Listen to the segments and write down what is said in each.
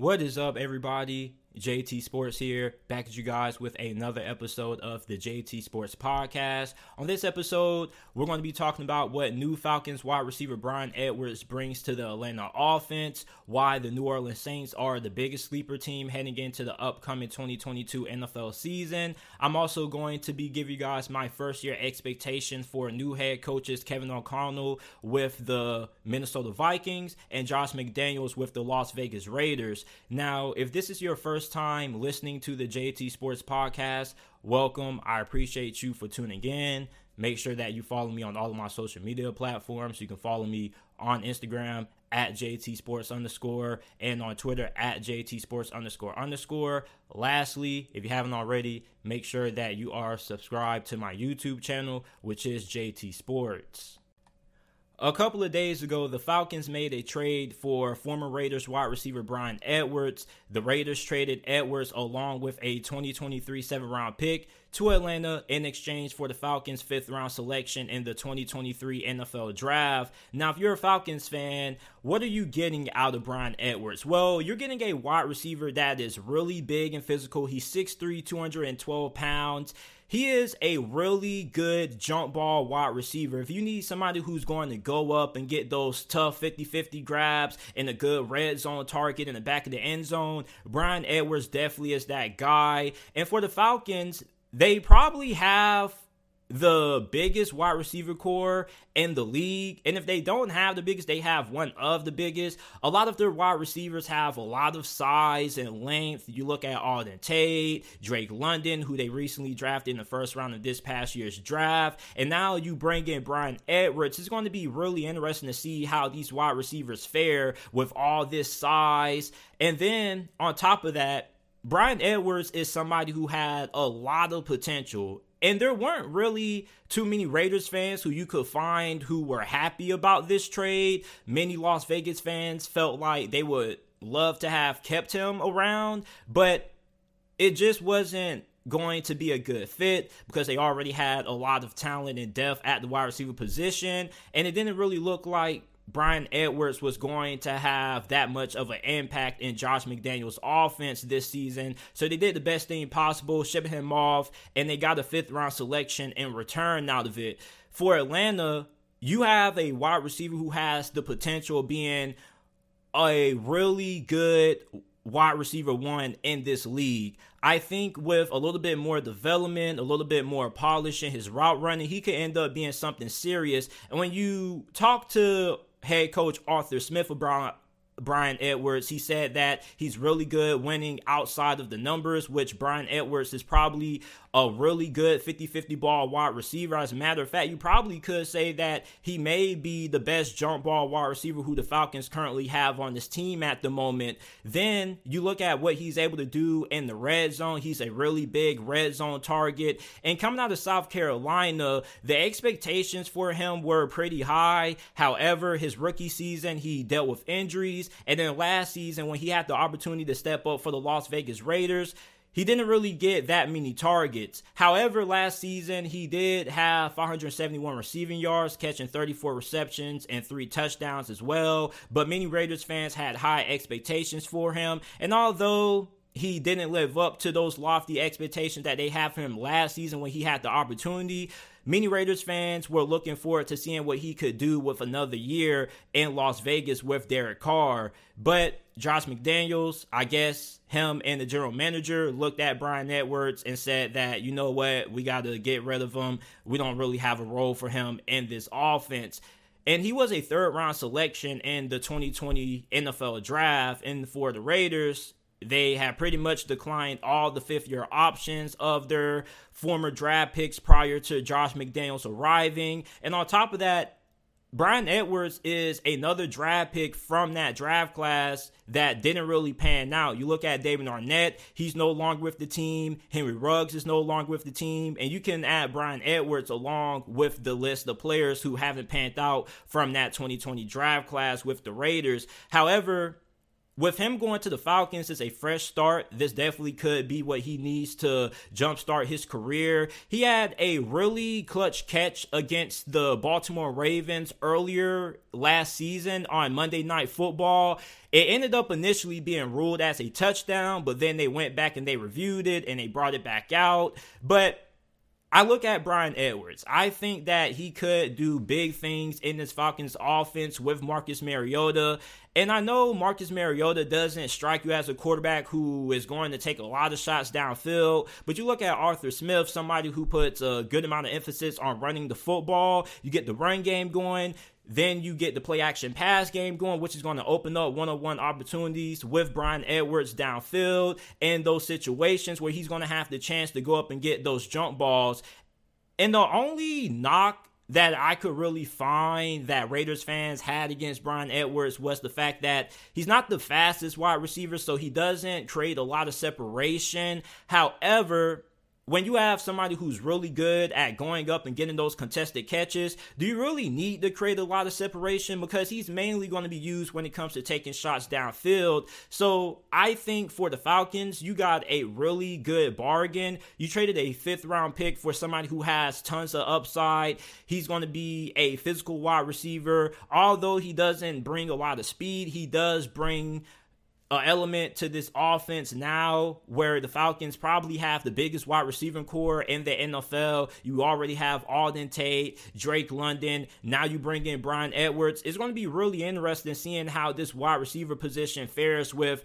What is up, everybody? JT Sports here, back at you guys with another episode of the JT Sports Podcast. On this episode, we're going to be talking about what new Falcons wide receiver Bryan Edwards brings to the Atlanta offense, why the New Orleans Saints are the biggest sleeper team heading into the upcoming 2022 NFL season. I'm also going to be giving you guys my first year expectation for new head coaches Kevin O'Connell with the Minnesota Vikings and Josh McDaniels with the Las Vegas Raiders. Now, if this is your first first time listening to the JT Sports Podcast, welcome. I appreciate you for tuning in. Make sure that you follow me on all of my social media platforms. You can follow me on Instagram at JT Sports underscore and on Twitter at JT Sports underscore underscore. Lastly, if you haven't already, make sure that you are subscribed to my YouTube channel, which is JT Sports. A couple of days ago, the Falcons made a trade for former Raiders wide receiver Bryan Edwards. The Raiders traded Edwards along with a 2023 seven round pick to Atlanta in exchange for the Falcons' fifth round selection in the 2023 NFL Draft. Now, if you're a Falcons fan, what are you getting out of Bryan Edwards? Well, you're getting a wide receiver that is really big and physical. He's 6'3, 212 pounds. He is a really good jump ball wide receiver. If you need somebody who's going to go up and get those tough 50 50 grabs and a good red zone target in the back of the end zone, Bryan Edwards definitely is that guy. And for the Falcons, they probably have the biggest wide receiver core in the league. And if they don't have the biggest, they have one of the biggest. A lot of their wide receivers have a lot of size and length. You look at Auden Tate, Drake London, who they recently drafted in the first round of this past year's draft. And now you bring in Bryan Edwards. It's going to be really interesting to see how these wide receivers fare with all this size. And then on top of that, Bryan Edwards is somebody who had a lot of potential and there weren't really too many Raiders fans who you could find who were happy about this trade. Many Las Vegas fans felt like they would love to have kept him around, but it just wasn't going to be a good fit because they already had a lot of talent and depth at the wide receiver position, and it didn't really look like Bryan Edwards was going to have that much of an impact in Josh McDaniels' offense this season. So they did the best thing possible, shipping him off, and they got a fifth round selection in return out of it. For Atlanta, you have a wide receiver who has the potential of being a really good wide receiver one in this league. I think with a little bit more development, a little bit more polishing his route running, he could end up being something serious. And when you talk to head coach Arthur Smith about Bryan Edwards. He said that he's really good winning outside of the numbers, which Bryan Edwards is probably a really good 50 50 ball wide receiver. As a matter of fact, you probably could say that he may be the best jump ball wide receiver who the Falcons currently have on this team at the moment. Then you look at what he's able to do in the red zone. He's a really big red zone target. And coming out of South Carolina, the expectations for him were pretty high. However, his rookie season, he dealt with injuries. And then last season, when he had the opportunity to step up for the Las Vegas Raiders, he didn't really get that many targets. However, last season he did have 571 receiving yards, catching 34 receptions and three touchdowns as well. But many Raiders fans had high expectations for him. And although he didn't live up to those lofty expectations that they had for him last season when he had the opportunity. Many Raiders fans were looking forward to seeing what he could do with another year in Las Vegas with Derek Carr. But Josh McDaniels, I guess him and the general manager looked at Bryan Edwards and said that, you know what, we got to get rid of him. We don't really have a role for him in this offense. And he was a third round selection in the 2020 NFL draft. And for the Raiders, they have pretty much declined all the fifth year options of their former draft picks prior to Josh McDaniels arriving. And on top of that, Bryan Edwards is another draft pick from that draft class that didn't really pan out. You look at David Arnett, he's no longer with the team. Henry Ruggs is no longer with the team. And you can add Bryan Edwards along with the list of players who haven't panned out from that 2020 draft class with the Raiders. However, with him going to the Falcons as a fresh start, this definitely could be what he needs to jumpstart his career. He had a really clutch catch against the Baltimore Ravens earlier last season on Monday Night Football. It ended up initially being ruled as a touchdown, but then they went back and they reviewed it and they brought it back out. But I look at Bryan Edwards. I think that he could do big things in this Falcons offense with Marcus Mariota. And I know Marcus Mariota doesn't strike you as a quarterback who is going to take a lot of shots downfield, but you look at Arthur Smith, somebody who puts a good amount of emphasis on running the football. You get the run game going. Then you get the play action pass game going, which is going to open up one on one opportunities with Bryan Edwards downfield and those situations where he's going to have the chance to go up and get those jump balls. And the only knock that I could really find that Raiders fans had against Bryan Edwards was the fact that he's not the fastest wide receiver, so he doesn't create a lot of separation. However, when you have somebody who's really good at going up and getting those contested catches, do you really need to create a lot of separation? Because he's mainly going to be used when it comes to taking shots downfield. So I think for the Falcons, you got a really good bargain. You traded a fifth round pick for somebody who has tons of upside. He's going to be a physical wide receiver. Although he doesn't bring a lot of speed, he does bring uh, element to this offense now where the Falcons probably have the biggest wide receiving core in the NFL. You already have Auden Tate, Drake London. Now you bring in Bryan Edwards. It's going to be really interesting seeing how this wide receiver position fares with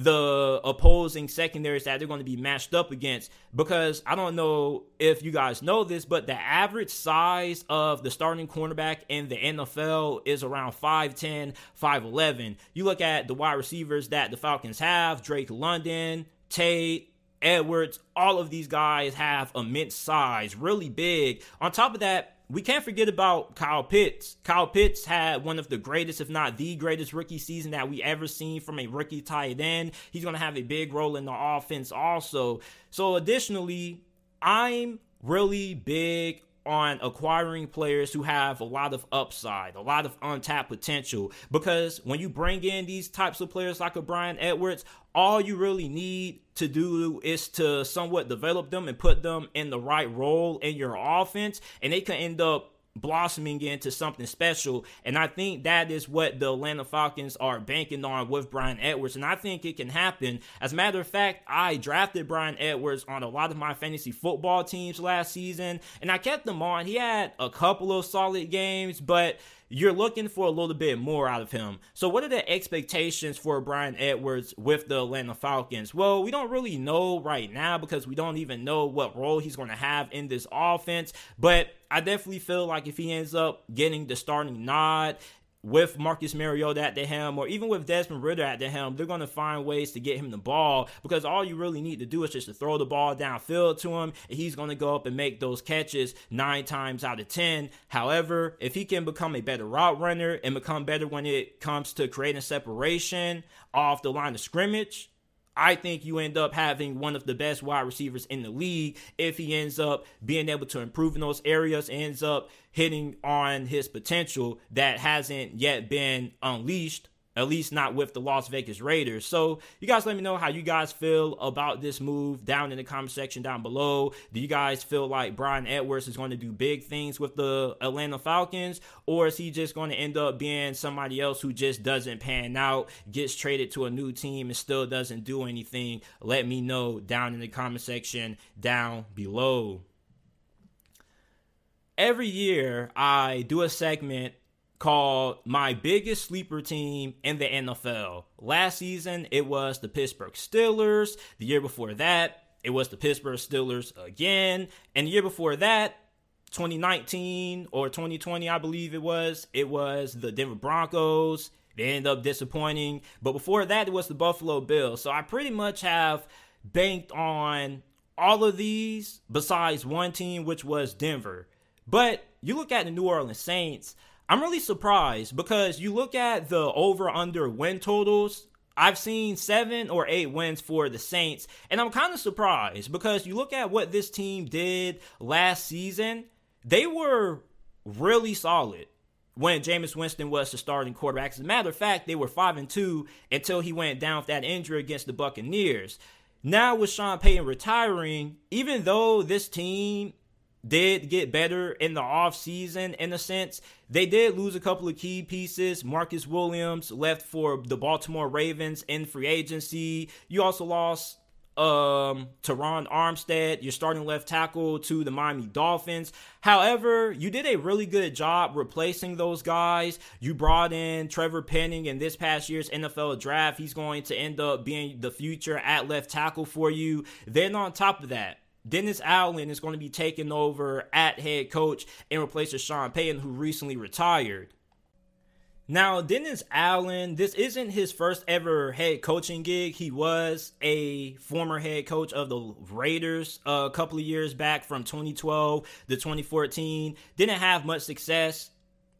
the opposing secondaries that they're going to be matched up against because I don't know if you guys know this, but the average size of the starting cornerback in the NFL is around 5'10, 5'11. You look at the wide receivers that the Falcons have Drake London, Tate, Edwards, all of these guys have immense size, really big. On top of that, we can't forget about Kyle Pitts. Kyle Pitts had one of the greatest, if not the greatest, rookie season that we ever seen from a rookie tight end. He's going to have a big role in the offense also. So, additionally, I'm really big on acquiring players who have a lot of upside, a lot of untapped potential. Because when you bring in these types of players like a Bryan Edwards, all you really need to do is to somewhat develop them and put them in the right role in your offense, and they can end up blossoming into something special. And I think that is what the Atlanta Falcons are banking on with Bryan Edwards. And I think it can happen. As a matter of fact, I drafted Bryan Edwards on a lot of my fantasy football teams last season, and I kept him on. He had a couple of solid games, but you're looking for a little bit more out of him. So, what are the expectations for Bryan Edwards with the Atlanta Falcons? Well, we don't really know right now because we don't even know what role he's going to have in this offense. But I definitely feel like if he ends up getting the starting nod, with Marcus Mariota at the helm or even with Desmond Ridder at the helm, they're going to find ways to get him the ball because all you really need to do is just to throw the ball downfield to him and he's going to go up and make those catches nine times out of 10. However, if he can become a better route runner and become better when it comes to creating separation off the line of scrimmage, I think you end up having one of the best wide receivers in the league if he ends up being able to improve in those areas, ends up hitting on his potential that hasn't yet been unleashed at least not with the Las Vegas Raiders. So, you guys let me know how you guys feel about this move down in the comment section down below. Do you guys feel like Bryan Edwards is going to do big things with the Atlanta Falcons, or is he just going to end up being somebody else who just doesn't pan out, gets traded to a new team, and still doesn't do anything? Let me know down in the comment section down below. Every year, I do a segment called My Biggest Sleeper Team in the NFL. Last season, it was the Pittsburgh Steelers. The year before that, it was the Pittsburgh Steelers again. And the year before that, 2019 or 2020, I believe it was, it was the Denver Broncos. They ended up disappointing. But before that, it was the Buffalo Bills. So I pretty much have banked on all of these besides one team, which was Denver. But you look at the New Orleans Saints, I'm really surprised because you look at the over under win totals. I've seen seven or eight wins for the Saints, and I'm kind of surprised because you look at what this team did last season, they were really solid. when Jameis Winston was the starting quarterback. As a matter of fact, they were five and two until he went down with that injury against the Buccaneers. Now with Sean Payton retiring, even though this team did get better in the offseason in a sense. They did lose a couple of key pieces. Marcus Williams left for the Baltimore Ravens in free agency. You also lost um Terron Armstead, your starting left tackle to the Miami Dolphins. However, you did a really good job replacing those guys. You brought in Trevor Penning in this past year's NFL draft. He's going to end up being the future at left tackle for you. Then on top of that, Dennis Allen is going to be taking over at head coach in replace of Sean Payton, who recently retired. Now, Dennis Allen, this isn't his first ever head coaching gig. He was a former head coach of the Raiders a couple of years back from 2012 to 2014. Didn't have much success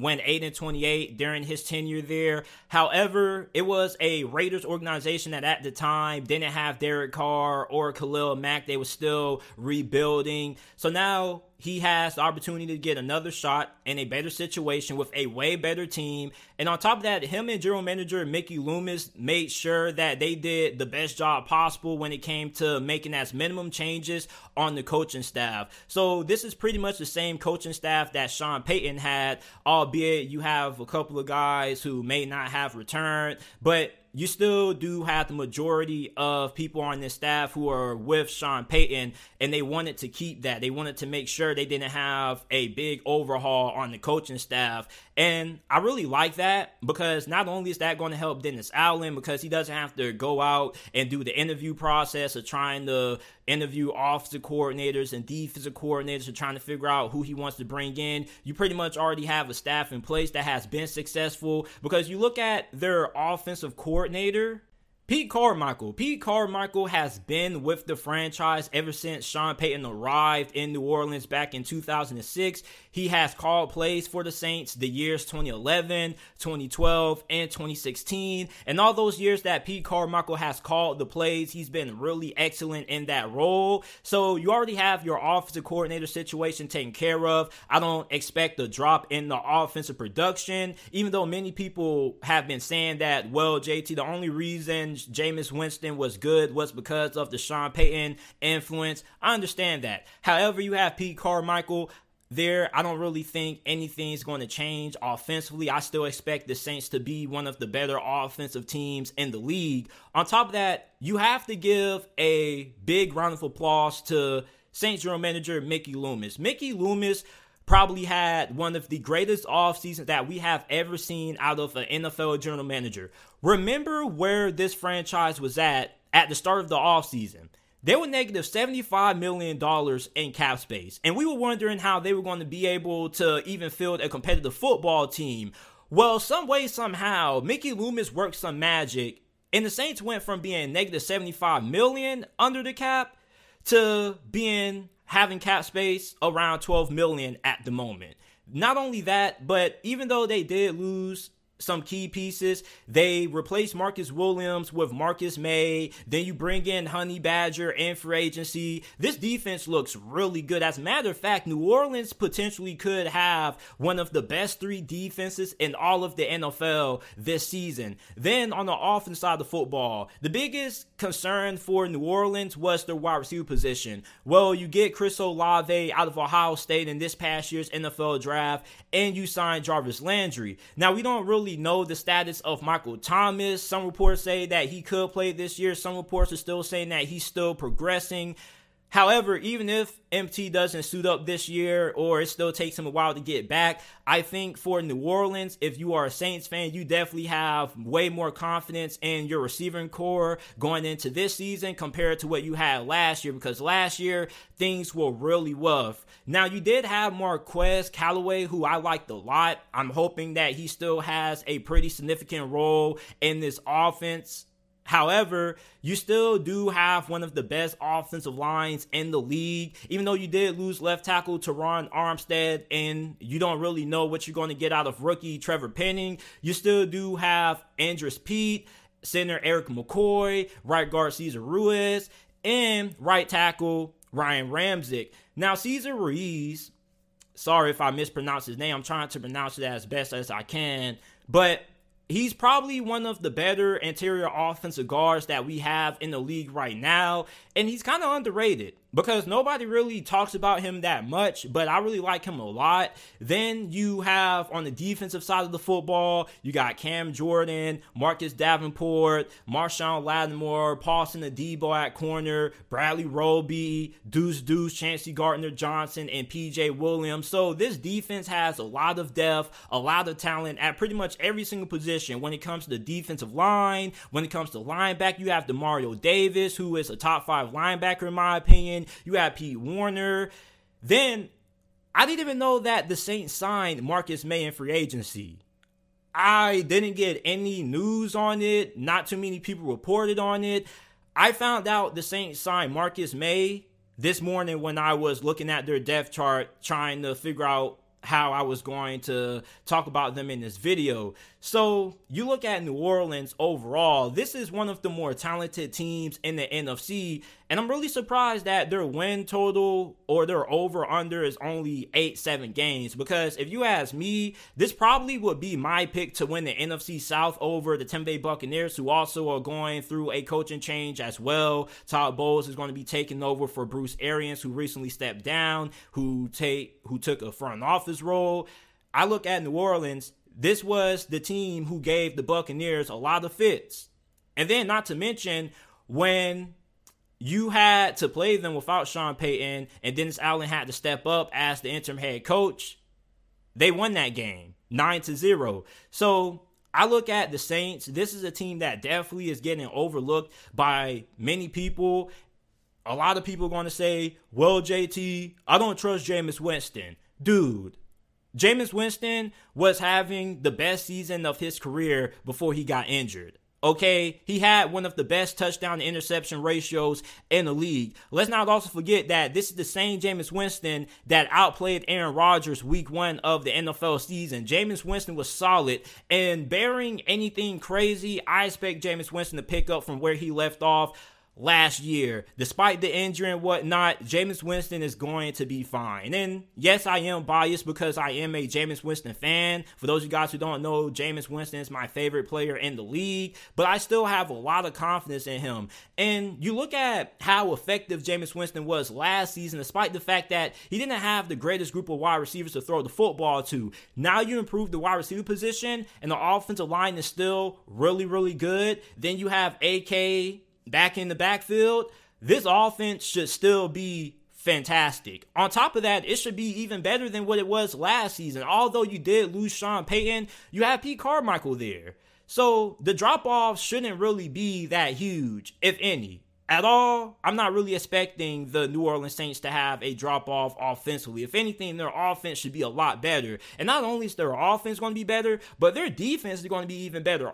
went 8 and 28 during his tenure there. However, it was a Raiders organization that at the time didn't have Derek Carr or Khalil Mack. They were still rebuilding. So now he has the opportunity to get another shot in a better situation with a way better team. And on top of that, him and general manager Mickey Loomis made sure that they did the best job possible when it came to making as minimum changes on the coaching staff. So this is pretty much the same coaching staff that Sean Payton had, albeit you have a couple of guys who may not have returned, but you still do have the majority of people on this staff who are with Sean Payton, and they wanted to keep that. They wanted to make sure they didn't have a big overhaul on the coaching staff. And I really like that because not only is that going to help Dennis Allen because he doesn't have to go out and do the interview process of trying to interview offensive coordinators and defensive coordinators and trying to figure out who he wants to bring in. You pretty much already have a staff in place that has been successful because you look at their offensive coordinator Pete Carmichael. Pete Carmichael has been with the franchise ever since Sean Payton arrived in New Orleans back in 2006. He has called plays for the Saints the years 2011, 2012, and 2016. And all those years that Pete Carmichael has called the plays, he's been really excellent in that role. So you already have your offensive coordinator situation taken care of. I don't expect a drop in the offensive production, even though many people have been saying that, well, JT, the only reason Jameis Winston was good was because of the Sean Payton influence. I understand that. However, you have Pete Carmichael there. I don't really think anything's going to change offensively. I still expect the Saints to be one of the better offensive teams in the league. On top of that, you have to give a big round of applause to Saints general manager Mickey Loomis. Mickey Loomis probably had one of the greatest off seasons that we have ever seen out of an NFL general manager. Remember where this franchise was at at the start of the offseason. They were negative $75 million in cap space. And we were wondering how they were going to be able to even field a competitive football team. Well, some way, somehow, Mickey Loomis worked some magic. And the Saints went from being negative 75 million under the cap to being having cap space around 12 million at the moment. Not only that, but even though they did lose some key pieces. They replace Marcus Williams with Marcus Maye. Then you bring in Honey Badger and free agency. This defense looks really good. As a matter of fact, New Orleans potentially could have one of the best three defenses in all of the NFL this season. Then on the offense side of football, the biggest concern for New Orleans was their wide receiver position. Well, you get Chris Olave out of Ohio State in this past year's NFL draft, and you sign Jarvis Landry. Now, we don't really really know the status of Michael Thomas. Some reports say that he could play this year. Some reports are still saying that he's still progressing. However, even if MT doesn't suit up this year or it still takes him a while to get back, I think for New Orleans, if you are a Saints fan, you definitely have way more confidence in your receiving core going into this season compared to what you had last year because last year things were really rough. Now, you did have Marquez Callaway, who I liked a lot. I'm hoping that he still has a pretty significant role in this offense However, you still do have one of the best offensive lines in the league. Even though you did lose left tackle Terron Armstead and you don't really know what you're going to get out of rookie Trevor Penning, you still do have Andrus Peat, center Erik McCoy, right guard Cesar Ruiz, and right tackle Ryan Ramczyk. Now, Cesar Ruiz Sorry if I mispronounce his name. I'm trying to pronounce it as best as I can. But he's probably one of the better interior offensive guards that we have in the league right now. And he's kind of underrated because nobody really talks about him that much, but I really like him a lot. Then you have on the defensive side of the football, you got Cam Jordan, Marcus Davenport, Marshon Lattimore, Paulson Adebo at corner, Bradley Roby, Deuce Deuce, Chauncey Gardner Johnson, and PJ Williams. So this defense has a lot of depth, a lot of talent at pretty much every single position. When it comes to the defensive line, when it comes to linebacker, you have Demario Davis, who is a top five linebacker in my opinion. You had Pete Werner. Then I didn't even know that the Saints signed Marcus Maye in free agency. I didn't get any news on it. Not too many people reported on it. I found out the Saints signed Marcus Maye this morning when I was looking at their depth chart, trying to figure out how I was going to talk about them in this video. So, you look at New Orleans overall, this is one of the more talented teams in the NFC, and I'm really surprised that their win total or their over under is only 8 7 games because if you ask me, this probably would be my pick to win the NFC South over the Tampa Bay Buccaneers who also are going through a coaching change as well. Todd Bowles is going to be taking over for Bruce Arians who recently stepped down, who take who took a front office role. I look at New Orleans this was the team who gave the Buccaneers a lot of fits. And then, not to mention, when you had to play them without Sean Payton and Dennis Allen had to step up as the interim head coach, they won that game 9 to 0. So I look at the Saints. This is a team that definitely is getting overlooked by many people. A lot of people are going to say, well, JT, I don't trust Jameis Winston. Dude, Jameis Winston was having the best season of his career before he got injured. Okay, he had one of the best touchdown to interception ratios in the league. Let's not also forget that this is the same Jameis Winston that outplayed Aaron Rodgers week one of the NFL season. Jameis Winston was solid, and bearing anything crazy, I expect Jameis Winston to pick up from where he left off last year. Despite the injury and whatnot, Jameis Winston is going to be fine. And yes, I am biased because I am a Jameis Winston fan. For those of you guys who don't know, Jameis Winston is my favorite player in the league, but I still have a lot of confidence in him. And you look at how effective Jameis Winston was last season, despite the fact that he didn't have the greatest group of wide receivers to throw the football to. Now you improve the wide receiver position, and the offensive line is still really, really good. Then you have AK back in the backfield, this offense should still be fantastic. On top of that, it should be even better than what it was last season. Although you did lose Sean Payton, you have Pete Carmichael there. So the drop off shouldn't really be that huge, if any. At all, I'm not really expecting the New Orleans Saints to have a drop off offensively. If anything, their offense should be a lot better. And not only is their offense going to be better, but their defense is going to be even better.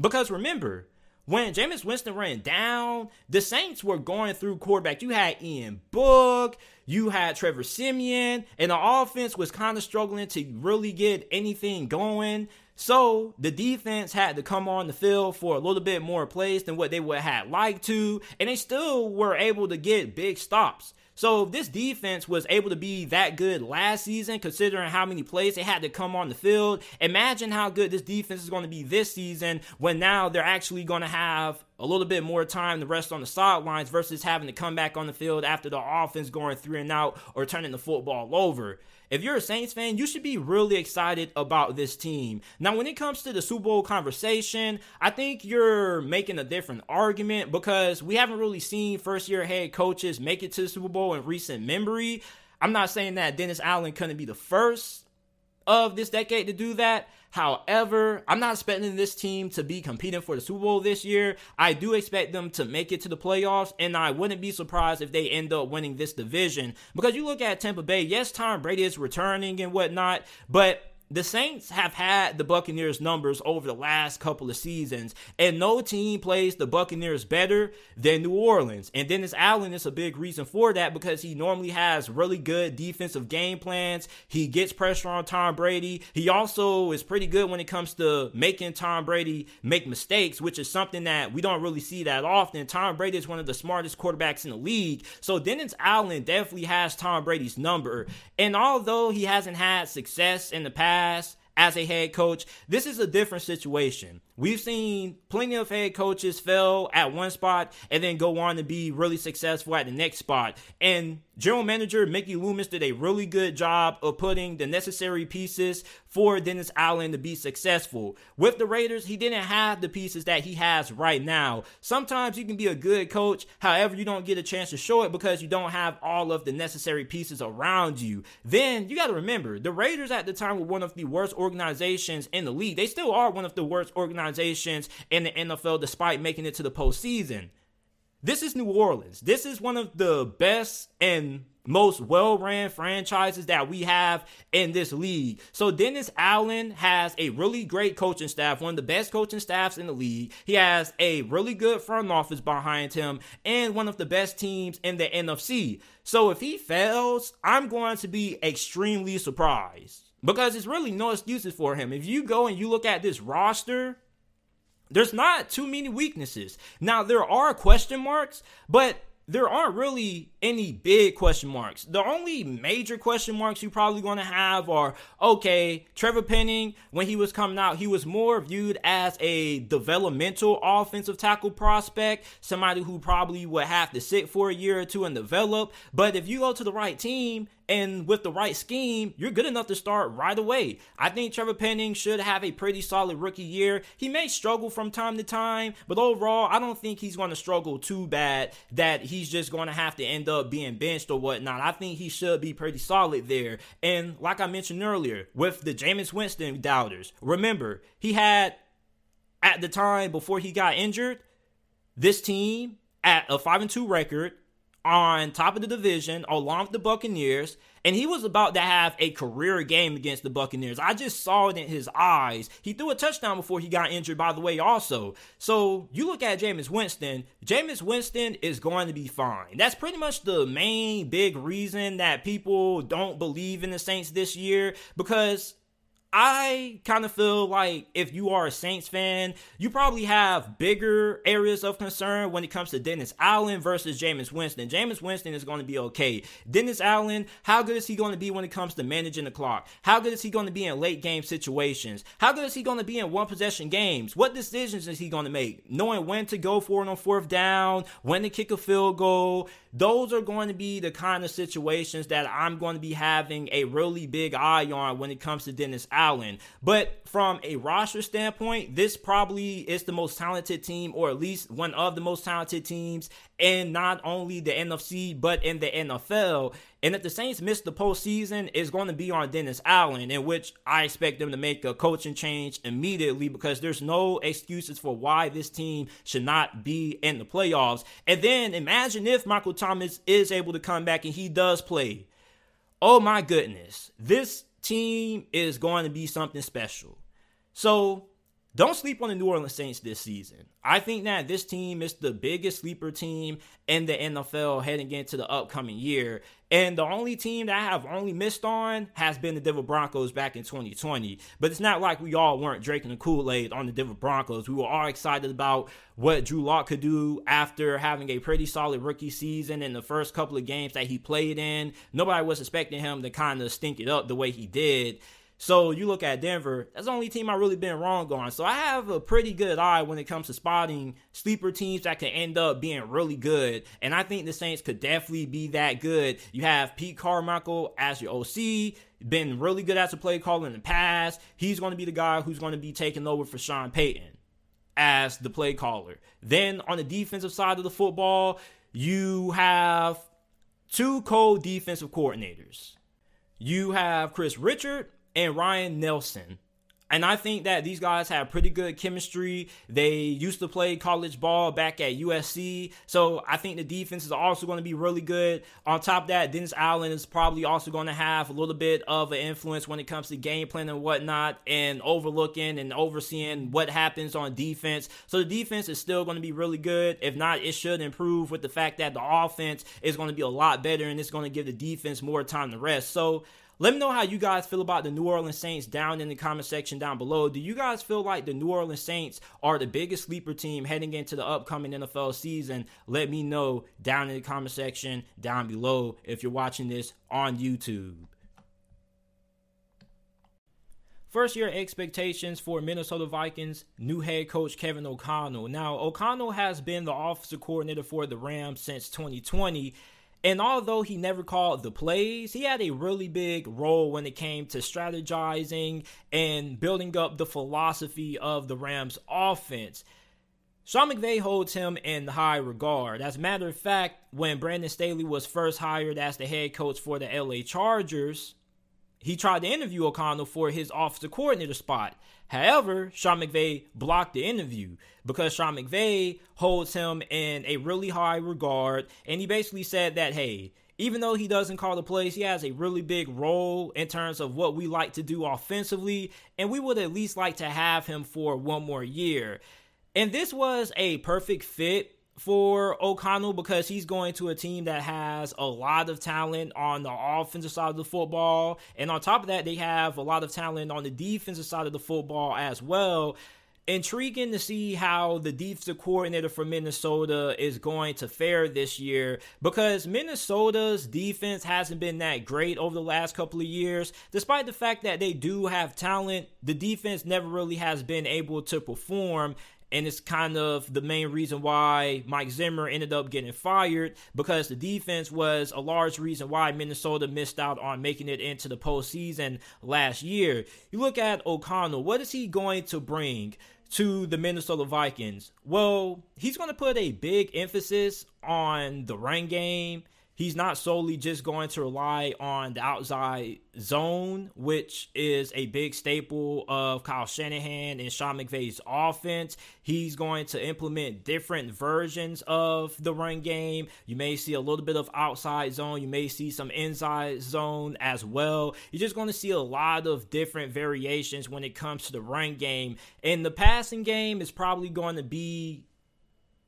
Because remember, when Jameis Winston ran down, the Saints were going through quarterback. You had Ian Book, you had Trevor Siemian, and the offense was kind of struggling to really get anything going. So the defense had to come on the field for a little bit more plays than what they would have liked to, and they still were able to get big stops. So this defense was able to be that good last season, considering how many plays they had to come on the field. Imagine how good this defense is going to be this season when now they're actually going to have a little bit more time to rest on the sidelines versus having to come back on the field after the offense going three and out or turning the football over if you're a Saints fan, you should be really excited about this team. Now, when it comes to the Super Bowl conversation, I think you're making a different argument because we haven't really seen first year head coaches make it to the Super Bowl in recent memory. I'm not saying that Dennis Allen couldn't be the first of this decade to do that. However, I'm not expecting this team to be competing for the Super Bowl this year. I do expect them to make it to the playoffs, and I wouldn't be surprised if they end up winning this division. Because you look at Tampa Bay, yes, Tom Brady is returning and whatnot, but the Saints have had the Buccaneers numbers over the last couple of seasons, and no team plays the Buccaneers better than New Orleans. And Dennis Allen is a big reason for that because he normally has really good defensive game plans. He gets pressure on Tom Brady. He also is pretty good when it comes to making Tom Brady make mistakes, which is something that we don't really see that often. Tom Brady is one of the smartest quarterbacks in the league. So Dennis Allen definitely has Tom Brady's number. And although he hasn't had success in the past, as a head coach. This is a different situation. We've seen plenty of head coaches fail at one spot and then go on to be really successful at the next spot. And general manager Mickey Loomis did a really good job of putting the necessary pieces for Dennis Allen to be successful. With the Raiders, he didn't have the pieces that he has right now. Sometimes you can be a good coach, however, you don't get a chance to show it because you don't have all of the necessary pieces around you. Then you got to remember, the Raiders at the time were one of the worst organizations in the league. They still are one of the worst organizations in the NFL despite making it to the postseason. This is New Orleans. This is one of the best and most well ran franchises that we have in this league. So Dennis Allen has a really great coaching staff, one of the best coaching staffs in the league. He has a really good front office behind him and one of the best teams in the NFC. So if he fails, I'm going to be extremely surprised because it's really no excuses for him. If you go and you look at this roster, there's not too many weaknesses. Now, there are question marks, but there aren't really any big question marks. The only major question marks you're probably going to have are okay, Trevor Penning, when he was coming out, he was more viewed as a developmental offensive tackle prospect, somebody who probably would have to sit for a year or two and develop. But if you go to the right team and with the right scheme, you're good enough to start right away. I think Trevor Penning should have a pretty solid rookie year. He may struggle from time to time, but overall, I don't think he's going to struggle too bad that he's just going to have to end up being benched or whatnot. I think he should be pretty solid there. And like I mentioned earlier, with the Jameis Winston doubters, remember, he had at the time before he got injured, this team at a 5 and 2 record on top of the division along with the Buccaneers, and he was about to have a career game against the Buccaneers. I just saw it in his eyes. He threw a touchdown before he got injured, by the way, also. So you look at Jameis Winston, Jameis Winston is going to be fine. That's pretty much the main big reason that people don't believe in the Saints this year because I kind of feel like if you are a Saints fan, you probably have bigger areas of concern when it comes to Dennis Allen versus Jameis Winston. Jameis Winston is going to be okay. Dennis Allen, how good is he going to be when it comes to managing the clock? How good is he going to be in late game situations? How good is he going to be in one possession games? What decisions is he going to make? Knowing when to go for it on fourth down, when to kick a field goal. Those are going to be the kind of situations that I'm going to be having a really big eye on when it comes to Dennis Allen. But from a roster standpoint, this probably is the most talented team, or at least one of the most talented teams in not only the NFC, but in the NFL. And if the Saints miss the postseason, it's going to be on Dennis Allen, in which I expect them to make a coaching change immediately because there's no excuses for why this team should not be in the playoffs. And then imagine if Michael Thomas is able to come back and he does play. Oh my goodness. This team is going to be something special. So don't sleep on the New Orleans Saints this season. I think that this team is the biggest sleeper team in the NFL heading into the upcoming year. And the only team that I have only missed on has been the Denver Broncos back in 2020. But it's not like we all weren't drinking the Kool Aid on the Denver Broncos. We were all excited about what Drew Lock could do after having a pretty solid rookie season in the first couple of games that he played in. Nobody was expecting him to kind of stink it up the way he did. So you look at Denver, that's the only team I've really been wrong on. So I have a pretty good eye when it comes to spotting sleeper teams that can end up being really good. And I think the Saints could definitely be that good. You have Pete Carmichael as your OC, been really good as a play caller in the past. He's going to be the guy who's going to be taking over for Sean Payton as the play caller. Then on the defensive side of the football, you have two co defensive coordinators. You have Kris Richard and Ryan Nielsen. And I think that these guys have pretty good chemistry. They used to play college ball back at USC. So I think the defense is also going to be really good. On top of that, Dennis Allen is probably also going to have a little bit of an influence when it comes to game plan and whatnot and overlooking and overseeing what happens on defense. So the defense is still going to be really good. If not, it should improve with the fact that the offense is going to be a lot better and it's going to give the defense more time to rest. So let me know how you guys feel about the New Orleans Saints down in the comment section down below. Do you guys feel like the New Orleans Saints are the biggest sleeper team heading into the upcoming NFL season? Let me know down in the comment section down below if you're watching this on YouTube. First year expectations for Minnesota Vikings new head coach Kevin O'Connell. Now, O'Connell has been the offensive coordinator for the Rams since 2020 and although he never called the plays, he had a really big role when it came to strategizing and building up the philosophy of the Rams offense. Sean McVay holds him in high regard. As a matter of fact, when Brandon Staley was first hired as the head coach for the LA Chargers, he tried to interview O'Connell for his offensive coordinator spot. However, Sean McVay blocked the interview because Sean McVay holds him in a really high regard, and he basically said that, hey, even though he doesn't call the plays, he has a really big role in terms of what we like to do offensively, and we would at least like to have him for one more year. And this was a perfect fit for O'Connell because he's going to a team that has a lot of talent on the offensive side of the football. And on top of that, they have a lot of talent on the defensive side of the football as well. Intriguing to see how the defensive coordinator for Minnesota is going to fare this year because Minnesota's defense hasn't been that great over the last couple of years. Despite the fact that they do have talent, the defense never really has been able to perform and it's kind of the main reason why Mike Zimmer ended up getting fired because the defense was a large reason why Minnesota missed out on making it into the postseason last year. You look at O'Connell, what is he going to bring? to the Minnesota Vikings? Well, he's going to put a big emphasis on the run game he's not solely just going to rely on the outside zone, which is a big staple of Kyle Shanahan and Sean McVay's offense. He's going to implement different versions of the run game. You may see a little bit of outside zone, you may see some inside zone as well. You're just going to see a lot of different variations when it comes to the run game. And the passing game is probably going to be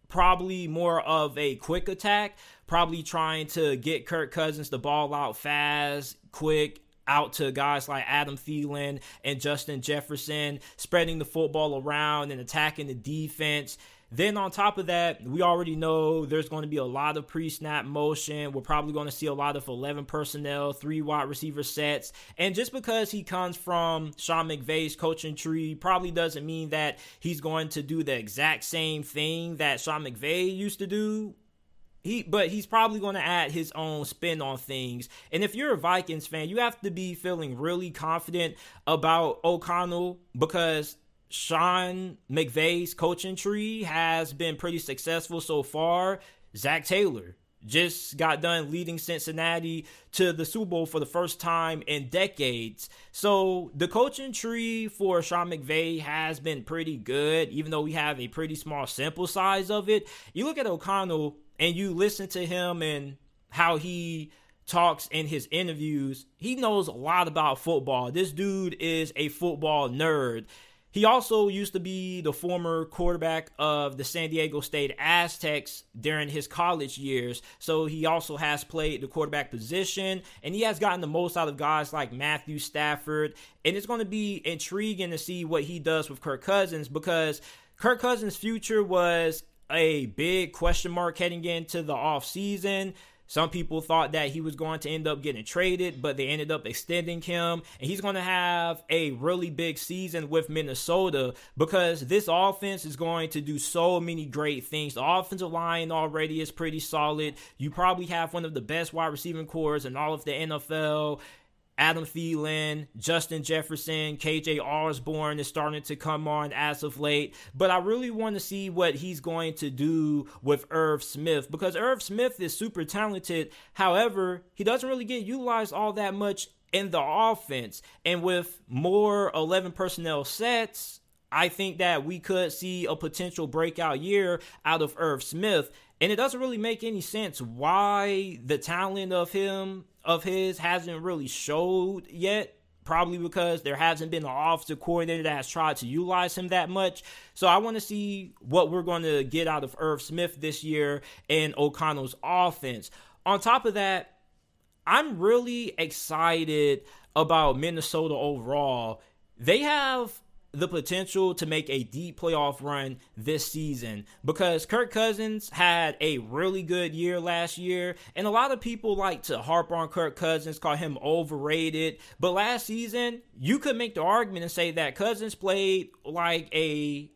probably more of a quick attack, probably trying to get Kirk Cousins the ball out fast, quick, out to guys like Adam Thielen and Justin Jefferson, spreading the football around and attacking the defense. Then on top of that, we already know there's going to be a lot of pre-snap motion. We're probably going to see a lot of 11 personnel, three wide receiver sets. And just because he comes from Sean McVay's coaching tree probably doesn't mean that he's going to do the exact same thing that Sean McVay used to do he, but he's probably going to add his own spin on things. And if you're a Vikings fan, you have to be feeling really confident about O'Connell because Sean McVay's coaching tree has been pretty successful so far. Zac Taylor just got done leading Cincinnati to the Super Bowl for the first time in decades. So the coaching tree for Sean McVay has been pretty good, even though we have a pretty small sample size of it. You look at O'Connell and you listen to him and how he talks in his interviews, he knows a lot about football. This dude is a football nerd. He also used to be the former quarterback of the San Diego State Aztecs during his college years. So he also has played the quarterback position and he has gotten the most out of guys like Matthew Stafford. And it's going to be intriguing to see what he does with Kirk Cousins because Kirk Cousins' future was a big question mark heading into the offseason. Some people thought that he was going to end up getting traded, but they ended up extending him. And he's going to have a really big season with Minnesota because this offense is going to do so many great things. The offensive line already is pretty solid. You probably have one of the best wide receiving cores in all of the NFL. Adam Thielen, Justin Jefferson, KJ Osborn is starting to come on as of late. But I really want to see what he's going to do with Irv Smith because Irv Smith is super talented. However, he doesn't really get utilized all that much in the offense. And with more 11 personnel sets, I think that we could see a potential breakout year out of Irv Smith. And it doesn't really make any sense why the talent of him of his hasn't really showed yet. Probably because there hasn't been an offensive coordinator that has tried to utilize him that much. So I want to see what we're going to get out of Irv Smith this year and O'Connell's offense. On top of that, I'm really excited about Minnesota overall. They have the potential to make a deep playoff run this season because Kirk Cousins had a really good year last year, and a lot of people like to harp on Kirk Cousins, call him overrated. But last season, you could make the argument and say that Cousins played like a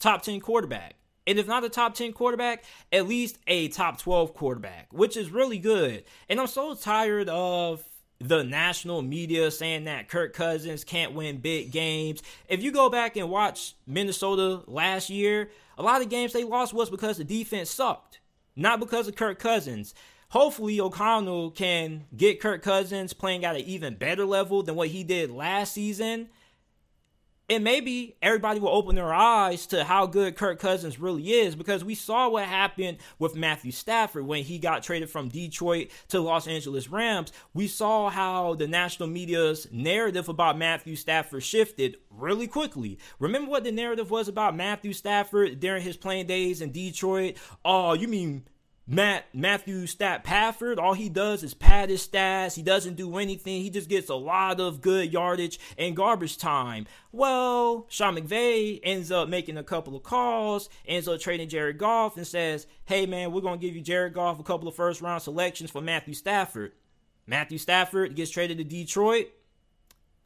top 10 quarterback. And if not a top 10 quarterback, at least a top 12 quarterback, which is really good. And I'm so tired of the national media saying that Kirk Cousins can't win big games. If you go back and watch Minnesota last year, a lot of games they lost was because the defense sucked, not because of Kirk Cousins. Hopefully, O'Connell can get Kirk Cousins playing at an even better level than what he did last season and maybe everybody will open their eyes to how good Kirk Cousins really is because we saw what happened with Matthew Stafford when he got traded from Detroit to Los Angeles Rams. We saw how the national media's narrative about Matthew Stafford shifted really quickly. Remember what the narrative was about Matthew Stafford during his playing days in Detroit? Oh, you mean Matt Matthew Stat Pafford, all he does is pad his stats. He doesn't do anything. He just gets a lot of good yardage and garbage time. Well, Sean McVay ends up making a couple of calls, ends up trading Jared Goff, and says, "Hey man, we're gonna give you Jared Goff a couple of first round selections for Matthew Stafford." Matthew Stafford gets traded to Detroit.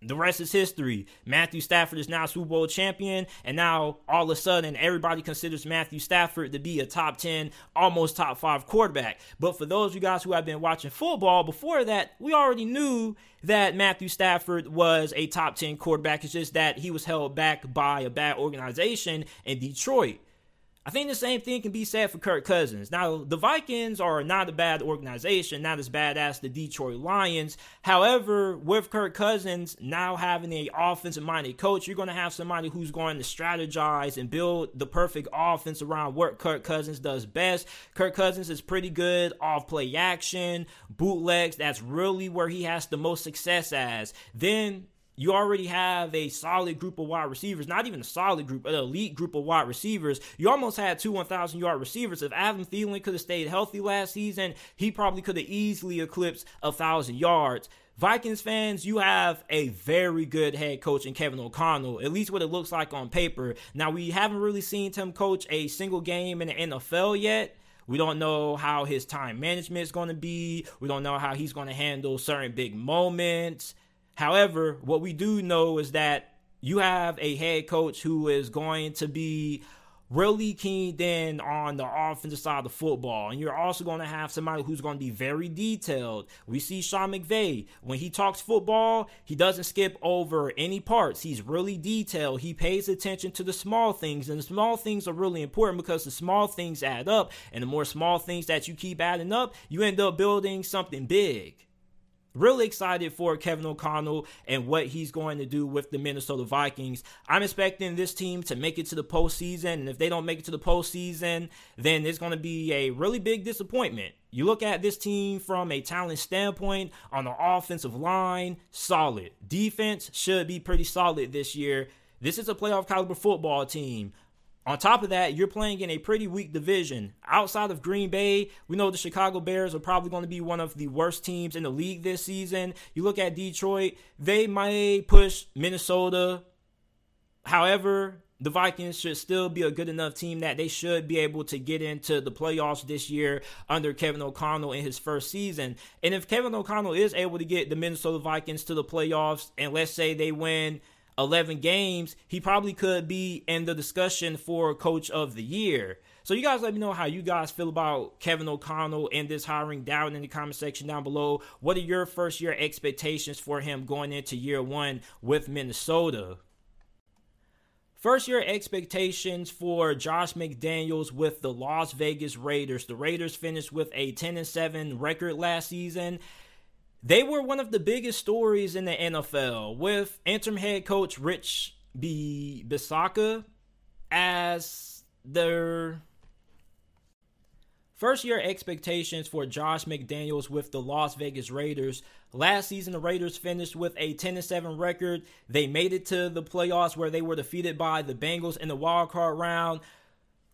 The rest is history. Matthew Stafford is now Super Bowl champion, and now all of a sudden everybody considers Matthew Stafford to be a top 10, almost top 5 quarterback. But for those of you guys who have been watching football before that, we already knew that Matthew Stafford was a top 10 quarterback. It's just that he was held back by a bad organization in Detroit. I think the same thing can be said for Kirk Cousins. Now, the Vikings are not a bad organization, not as bad as the Detroit Lions. However, with Kirk Cousins now having a offensive minded coach, you're going to have somebody who's going to strategize and build the perfect offense around what Kirk Cousins does best. Kirk Cousins is pretty good off play action, bootlegs. That's really where he has the most success as. Then you already have a solid group of wide receivers, not even a solid group, an elite group of wide receivers. You almost had two 1,000 yard receivers. If Adam Thielen could have stayed healthy last season, he probably could have easily eclipsed a 1,000 yards. Vikings fans, you have a very good head coach in Kevin O'Connell, at least what it looks like on paper. Now, we haven't really seen him coach a single game in the NFL yet. We don't know how his time management is going to be. We don't know how he's going to handle certain big moments. However, what we do know is that you have a head coach who is going to be really keyed in on the offensive side of the football. And you're also going to have somebody who's going to be very detailed. We see Sean McVay. When he talks football, he doesn't skip over any parts. He's really detailed. He pays attention to the small things. And the small things are really important because the small things add up. And the more small things that you keep adding up, you end up building something big. Really excited for Kevin O'Connell and what he's going to do with the Minnesota Vikings. I'm expecting this team to make it to the postseason, and if they don't make it to the postseason, then it's going to be a really big disappointment. You look at this team from a talent standpoint on the offensive line, solid. Defense should be pretty solid this year. This is a playoff caliber football team. On top of that, you're playing in a pretty weak division. Outside of Green Bay, we know the Chicago Bears are probably going to be one of the worst teams in the league this season. You look at Detroit, they might push Minnesota. However, the Vikings should still be a good enough team that they should be able to get into the playoffs this year under Kevin O'Connell in his first season. And if Kevin O'Connell is able to get the Minnesota Vikings to the playoffs, and let's say they win 11 games, he probably could be in the discussion for coach of the year. So you guys let me know how you guys feel about Kevin O'Connell and this hiring down in the comment section down below. What are your first year expectations for him going into year one with Minnesota? First year expectations for Josh McDaniels with the Las Vegas Raiders. The Raiders finished with a 10 and 7 record last season they were one of the biggest stories in the NFL with interim head coach Rich B. Bisaccia as their first year expectations for Josh McDaniels with the Las Vegas Raiders. Last season, the Raiders finished with a 10 7 record. They made it to the playoffs where they were defeated by the Bengals in the wild card round.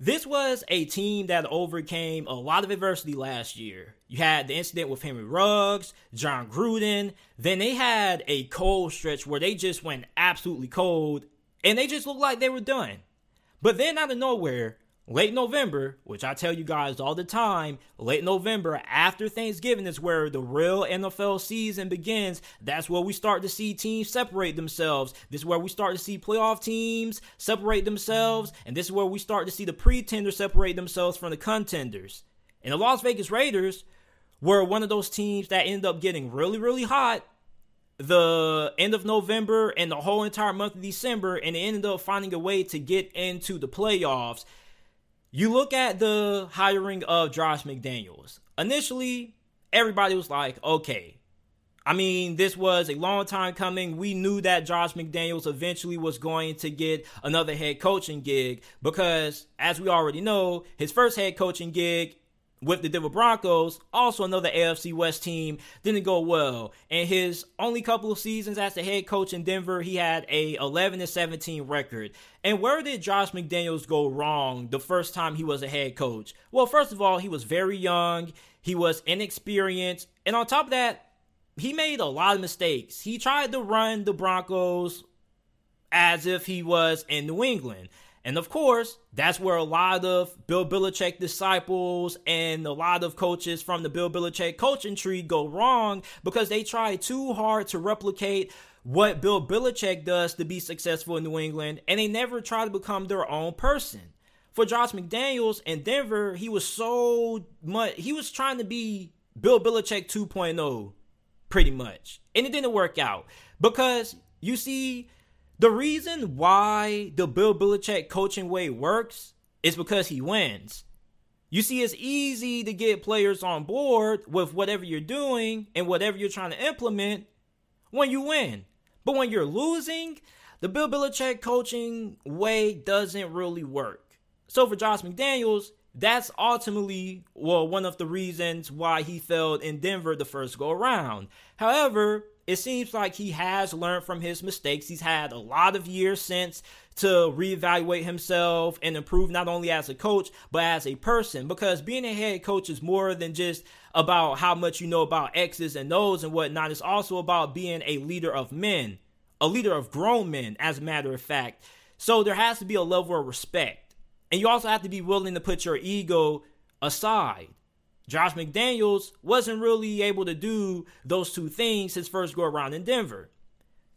This was a team that overcame a lot of adversity last year. You had the incident with Henry Ruggs, Jon Gruden. Then they had a cold stretch where they just went absolutely cold and they just looked like they were done. But then out of nowhere, late November, which I tell you guys all the time, late November after Thanksgiving is where the real NFL season begins. That's where we start to see teams separate themselves. This is where we start to see playoff teams separate themselves. And this is where we start to see the pretenders separate themselves from the contenders. And the Las Vegas Raiders were one of those teams that ended up getting really, really hot the end of November and the whole entire month of December, and they ended up finding a way to get into the playoffs. You look at the hiring of Josh McDaniels. Initially, everybody was like, okay. I mean, this was a long time coming. We knew that Josh McDaniels eventually was going to get another head coaching gig because, as we already know, his first head coaching gig with the Denver Broncos, also another AFC West team, didn't go well. And his only couple of seasons as the head coach in Denver, he had a 11 and 17 record. And where did Josh McDaniels go wrong the first time he was a head coach? Well, first of all, he was very young, he was inexperienced, and on top of that, he made a lot of mistakes. He tried to run the Broncos as if he was in New England. And of course, that's where a lot of Bill Belichick disciples and a lot of coaches from the Bill Belichick coaching tree go wrong because they try too hard to replicate what Bill Belichick does to be successful in New England, and they never try to become their own person. For Josh McDaniels in Denver, he was so much, he was trying to be Bill Belichick 2.0, pretty much. And it didn't work out because you see, the reason why the Bill Belichick coaching way works is because he wins. You see, it's easy to get players on board with whatever you're doing and whatever you're trying to implement when you win. But when you're losing, the Bill Belichick coaching way doesn't really work. So for Josh McDaniels, that's ultimately well one of the reasons why he failed in Denver the first go around. However, it seems like he has learned from his mistakes. He's had a lot of years since to reevaluate himself and improve not only as a coach, but as a person. Because being a head coach is more than just about how much you know about X's and O's and whatnot. It's also about being a leader of men, a leader of grown men, as a matter of fact. So there has to be a level of respect. And you also have to be willing to put your ego aside. Josh McDaniels wasn't really able to do those two things his first go around in Denver.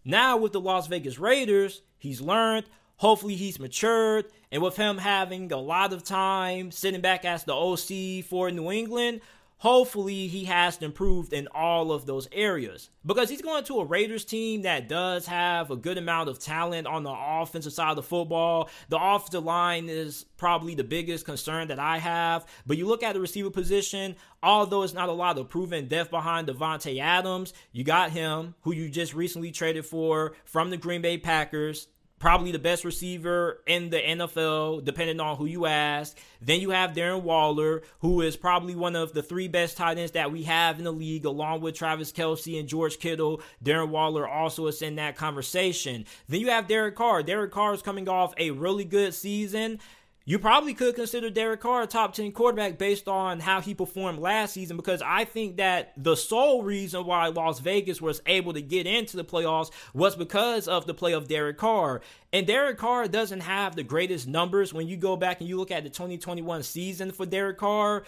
Now with the Las Vegas Raiders, he's learned. Hopefully he's matured. And with him having a lot of time sitting back as the OC for New England, hopefully he has improved in all of those areas. Because he's going to a Raiders team that does have a good amount of talent on the offensive side of the football. The offensive line is probably the biggest concern that I have, but you look at the receiver position, although it's not a lot of proven depth behind Davante Adams, you got him who you just recently traded for from the Green Bay Packers probably the best receiver in the NFL, depending on who you ask. Then you have Darren Waller, who is probably one of the three best tight ends that we have in the league, along with Travis Kelce and George Kittle. Darren Waller also is in that conversation. Then you have Derek Carr. Derek Carr is coming off a really good season. You probably could consider Derek Carr a top 10 quarterback based on how he performed last season because I think that the sole reason why Las Vegas was able to get into the playoffs was because of the play of Derek Carr. And Derek Carr doesn't have the greatest numbers when you go back and you look at the 2021 season for Derek Carr.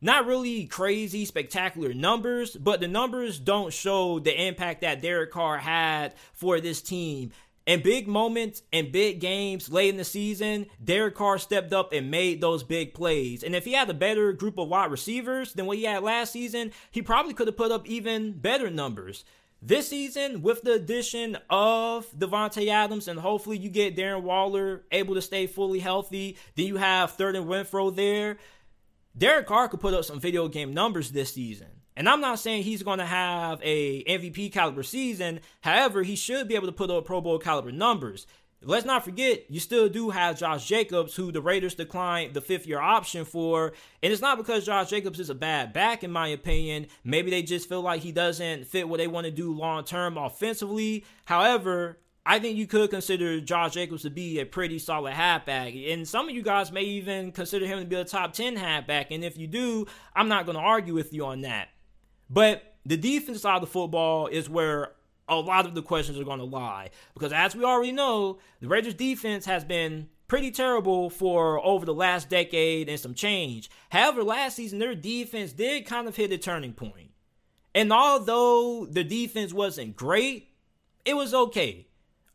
Not really crazy, spectacular numbers, but the numbers don't show the impact that Derek Carr had for this team. In big moments and big games late in the season, Derek Carr stepped up and made those big plays. And if he had a better group of wide receivers than what he had last season, he probably could have put up even better numbers. This season, with the addition of Davante Adams, and hopefully you get Darren Waller able to stay fully healthy, then you have Third and Renfrow there. Derek Carr could put up some video game numbers this season. And I'm not saying he's going to have a MVP caliber season. However, he should be able to put up Pro Bowl caliber numbers. Let's not forget, you still do have Josh Jacobs, who the Raiders declined the fifth year option for. And it's not because Josh Jacobs is a bad back, in my opinion. Maybe they just feel like he doesn't fit what they want to do long term offensively. However, I think you could consider Josh Jacobs to be a pretty solid halfback. And some of you guys may even consider him to be a top 10 halfback. And if you do, I'm not going to argue with you on that. But the defense side of the football is where a lot of the questions are going to lie. Because as we already know, the Raiders defense has been pretty terrible for over the last decade and some change. However, last season, their defense did kind of hit a turning point. And although the defense wasn't great, it was okay.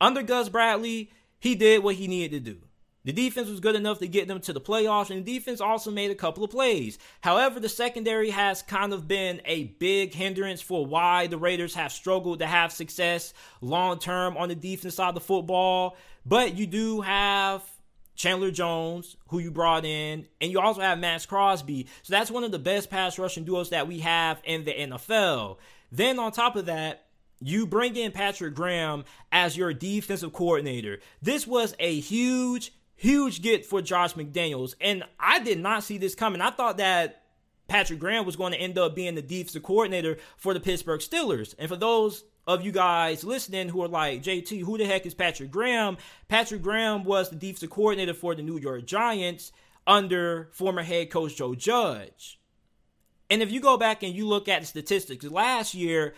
Under Gus Bradley, he did what he needed to do. The defense was good enough to get them to the playoffs, and the defense also made a couple of plays. However, the secondary has kind of been a big hindrance for why the Raiders have struggled to have success long term on the defense side of the football. But you do have Chandler Jones, who you brought in, and you also have Maxx Crosby. So that's one of the best pass rushing duos that we have in the NFL. Then on top of that, you bring in Patrick Graham as your defensive coordinator. This was a huge huge get for Josh McDaniels. And I did not see this coming. I thought that Patrick Graham was going to end up being the defensive coordinator for the Pittsburgh Steelers. And for those of you guys listening who are like, JT, who the heck is Patrick Graham? Patrick Graham was the defensive coordinator for the New York Giants under former head coach Joe Judge. And if you go back and you look at the statistics last year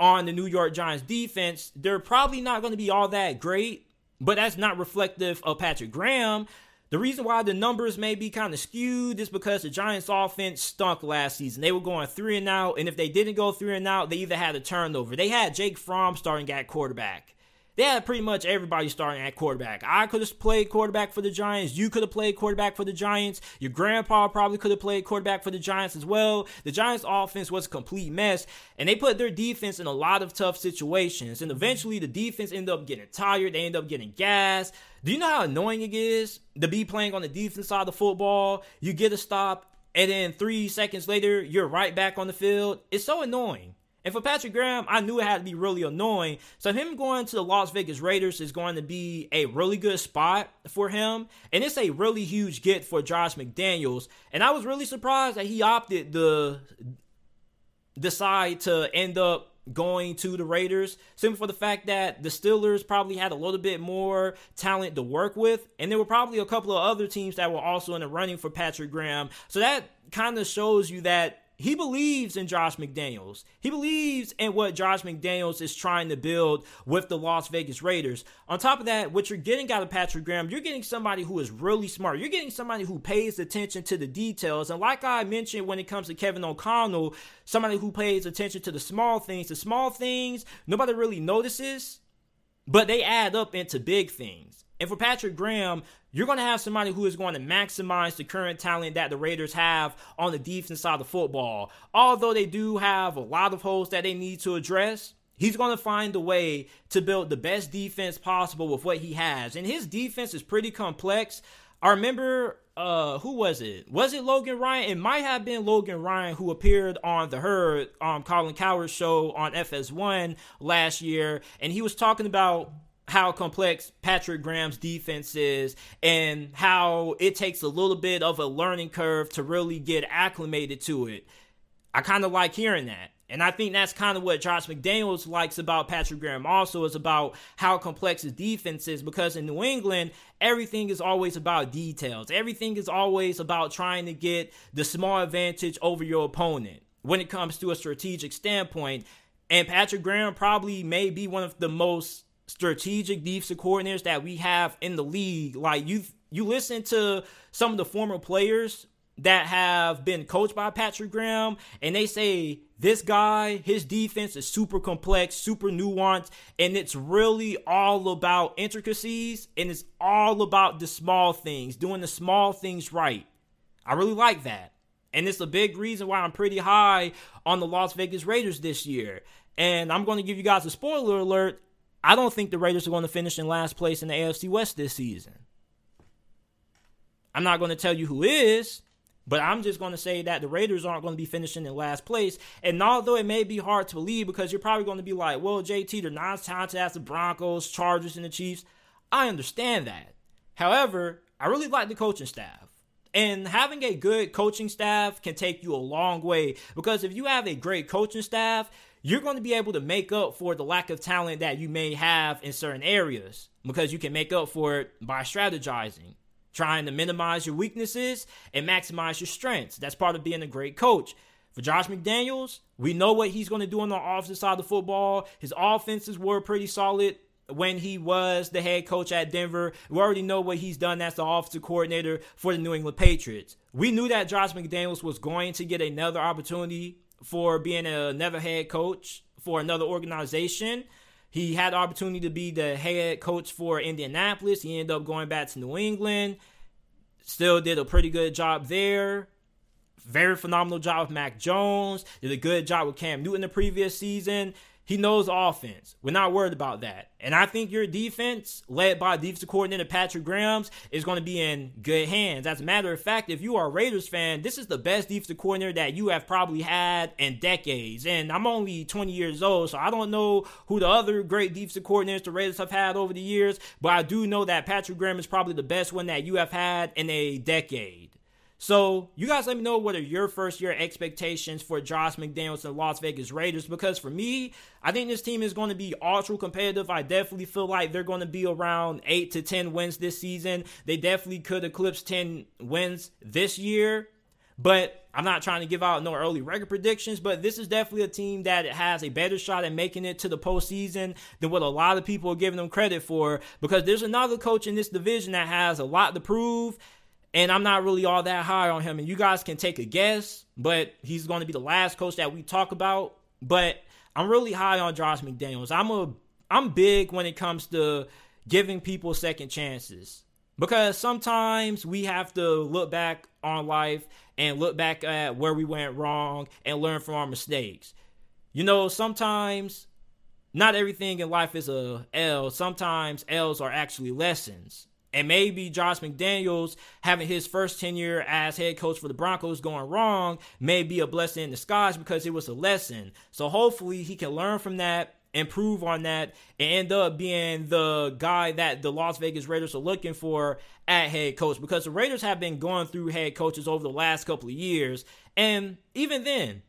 on the New York Giants defense, they're probably not going to be all that great but that's not reflective of Patrick Graham. The reason why the numbers may be kind of skewed is because the Giants offense stunk last season. They were going three and out, and if they didn't go three and out, they either had a turnover. They had Jake Fromm starting at quarterback they had pretty much everybody starting at quarterback. I could have played quarterback for the Giants. You could have played quarterback for the Giants. Your grandpa probably could have played quarterback for the Giants as well. The Giants' offense was a complete mess, and they put their defense in a lot of tough situations. And eventually, the defense ended up getting tired. They ended up getting gas. Do you know how annoying it is to be playing on the defense side of the football? You get a stop, and then three seconds later, you're right back on the field. It's so annoying. And for Patrick Graham, I knew it had to be really annoying. So him going to the Las Vegas Raiders is going to be a really good spot for him. And it's a really huge get for Josh McDaniels. And I was really surprised that he opted to decide to end up going to the Raiders simply for the fact that the Steelers probably had a little bit more talent to work with and there were probably a couple of other teams that were also in the running for Patrick Graham. So that kind of shows you that he believes in Josh McDaniels. He believes in what Josh McDaniels is trying to build with the Las Vegas Raiders. On top of that, what you're getting out of Patrick Graham, you're getting somebody who is really smart. You're getting somebody who pays attention to the details. And like I mentioned when it comes to Kevin O'Connell, somebody who pays attention to the small things. The small things nobody really notices, but they add up into big things. And for Patrick Graham, you're going to have somebody who is going to maximize the current talent that the Raiders have on the defense side of the football. Although they do have a lot of holes that they need to address, he's going to find a way to build the best defense possible with what he has. And his defense is pretty complex. I remember uh who was it? Was it Logan Ryan? It might have been Logan Ryan who appeared on the Herd um Colin Cowherd show on FS1 last year and he was talking about how complex Patrick Graham's defense is and how it takes a little bit of a learning curve to really get acclimated to it. I kind of like hearing that. And I think that's kind of what Josh McDaniels likes about Patrick Graham also is about how complex his defense is because in New England, everything is always about details. Everything is always about trying to get the small advantage over your opponent when it comes to a strategic standpoint. And Patrick Graham probably may be one of the most strategic defensive coordinators that we have in the league. Like you you listen to some of the former players that have been coached by Patrick Graham and they say this guy, his defense is super complex, super nuanced, and it's really all about intricacies and it's all about the small things, doing the small things right. I really like that. And it's a big reason why I'm pretty high on the Las Vegas Raiders this year. And I'm going to give you guys a spoiler alert. I don't think the Raiders are going to finish in last place in the AFC West this season. I'm not going to tell you who is, But I'm just going to say that the Raiders aren't going to be finishing in last place. And although it may be hard to believe because you're probably going to be like, well, JT, they're not as talented as the Broncos, Chargers, and the Chiefs. I understand that. However, I really like the coaching staff. And having a good coaching staff can take you a long way because if you have a great coaching staff, you're going to be able to make up for the lack of talent that you may have in certain areas because you can make up for it by strategizing, trying to minimize your weaknesses and maximize your strengths. That's part of being a great coach. For Josh McDaniels, we know what he's going to do on the offensive side of the football. His offenses were pretty solid when he was the head coach at Denver. We already know what he's done as the offensive coordinator for the New England Patriots. We knew that Josh McDaniels was going to get another opportunity for being another head coach for another organization. He had the opportunity to be the head coach for Indianapolis. He ended up going back to New England. Still did a pretty good job there. Very phenomenal job with Mac Jones. Did a good job with Cam Newton the previous season. He knows offense. We're not worried about that. And I think your defense, led by defensive coordinator Patrick Grahams, is going to be in good hands. As a matter of fact, if you are a Raiders fan, this is the best defensive coordinator that you have probably had in decades. And I'm only 20 years old, so I don't know who the other great defensive coordinators the Raiders have had over the years, but I do know that Patrick Graham is probably the best one that you have had in a decade. So you guys let me know what are your first year expectations for Josh McDaniels and the Las Vegas Raiders because for me, I think this team is going to be ultra competitive. I definitely feel like they're going to be around 8 to 10 wins this season. They definitely could eclipse 10 wins this year. But I'm not trying to give out no early record predictions, but this is definitely a team that has a better shot at making it to the postseason than what a lot of people are giving them credit for. Because there's another coach in this division that has a lot to prove, and I'm not really all that high on him. And you guys can take a guess, but he's going to be the last coach that we talk about. But I'm really high on Josh McDaniels. I'm a I'm big when it comes to giving people second chances. Because sometimes we have to look back on life and look back at where we went wrong and learn from our mistakes. You know, sometimes not everything in life is a L. Sometimes L's are actually lessons. And maybe Josh McDaniels having his first tenure as head coach for the Broncos going wrong may be a blessing in disguise because it was a lesson. So hopefully he can learn from that, improve on that, and end up being the guy that the Las Vegas Raiders are looking for at head coach because the Raiders have been going through head coaches over the last couple of years. And even then,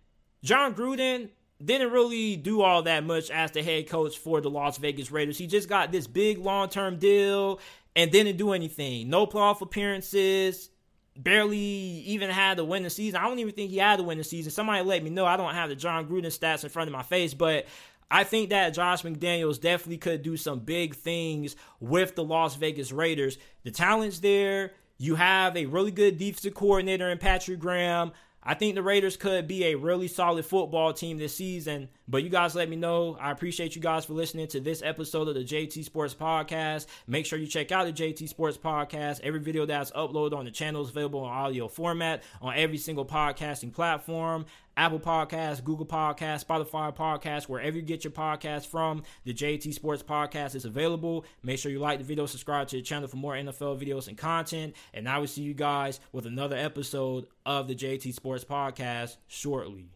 Jon Gruden didn't really do all that much as the head coach for the Las Vegas Raiders. He just got this big long term deal and didn't do anything. No playoff appearances. Barely even had to win the season. I don't even think he had to win the season. Somebody let me know. I don't have the Jon Gruden stats in front of my face, but I think that Josh McDaniels definitely could do some big things with the Las Vegas Raiders. The talent's there. You have a really good defensive coordinator in Patrick Graham. I think the Raiders could be a really solid football team this season. But you guys let me know. I appreciate you guys for listening to this episode of the JT Sports Podcast. Make sure you check out the JT Sports Podcast. Every video that's uploaded on the channel is available in audio format on every single podcasting platform. Apple Podcasts, Google Podcasts, Spotify Podcasts, wherever you get your podcast from. The JT Sports Podcast is available. Make sure you like the video, subscribe to the channel for more NFL videos and content. And I will see you guys with another episode of the JT Sports Podcast shortly.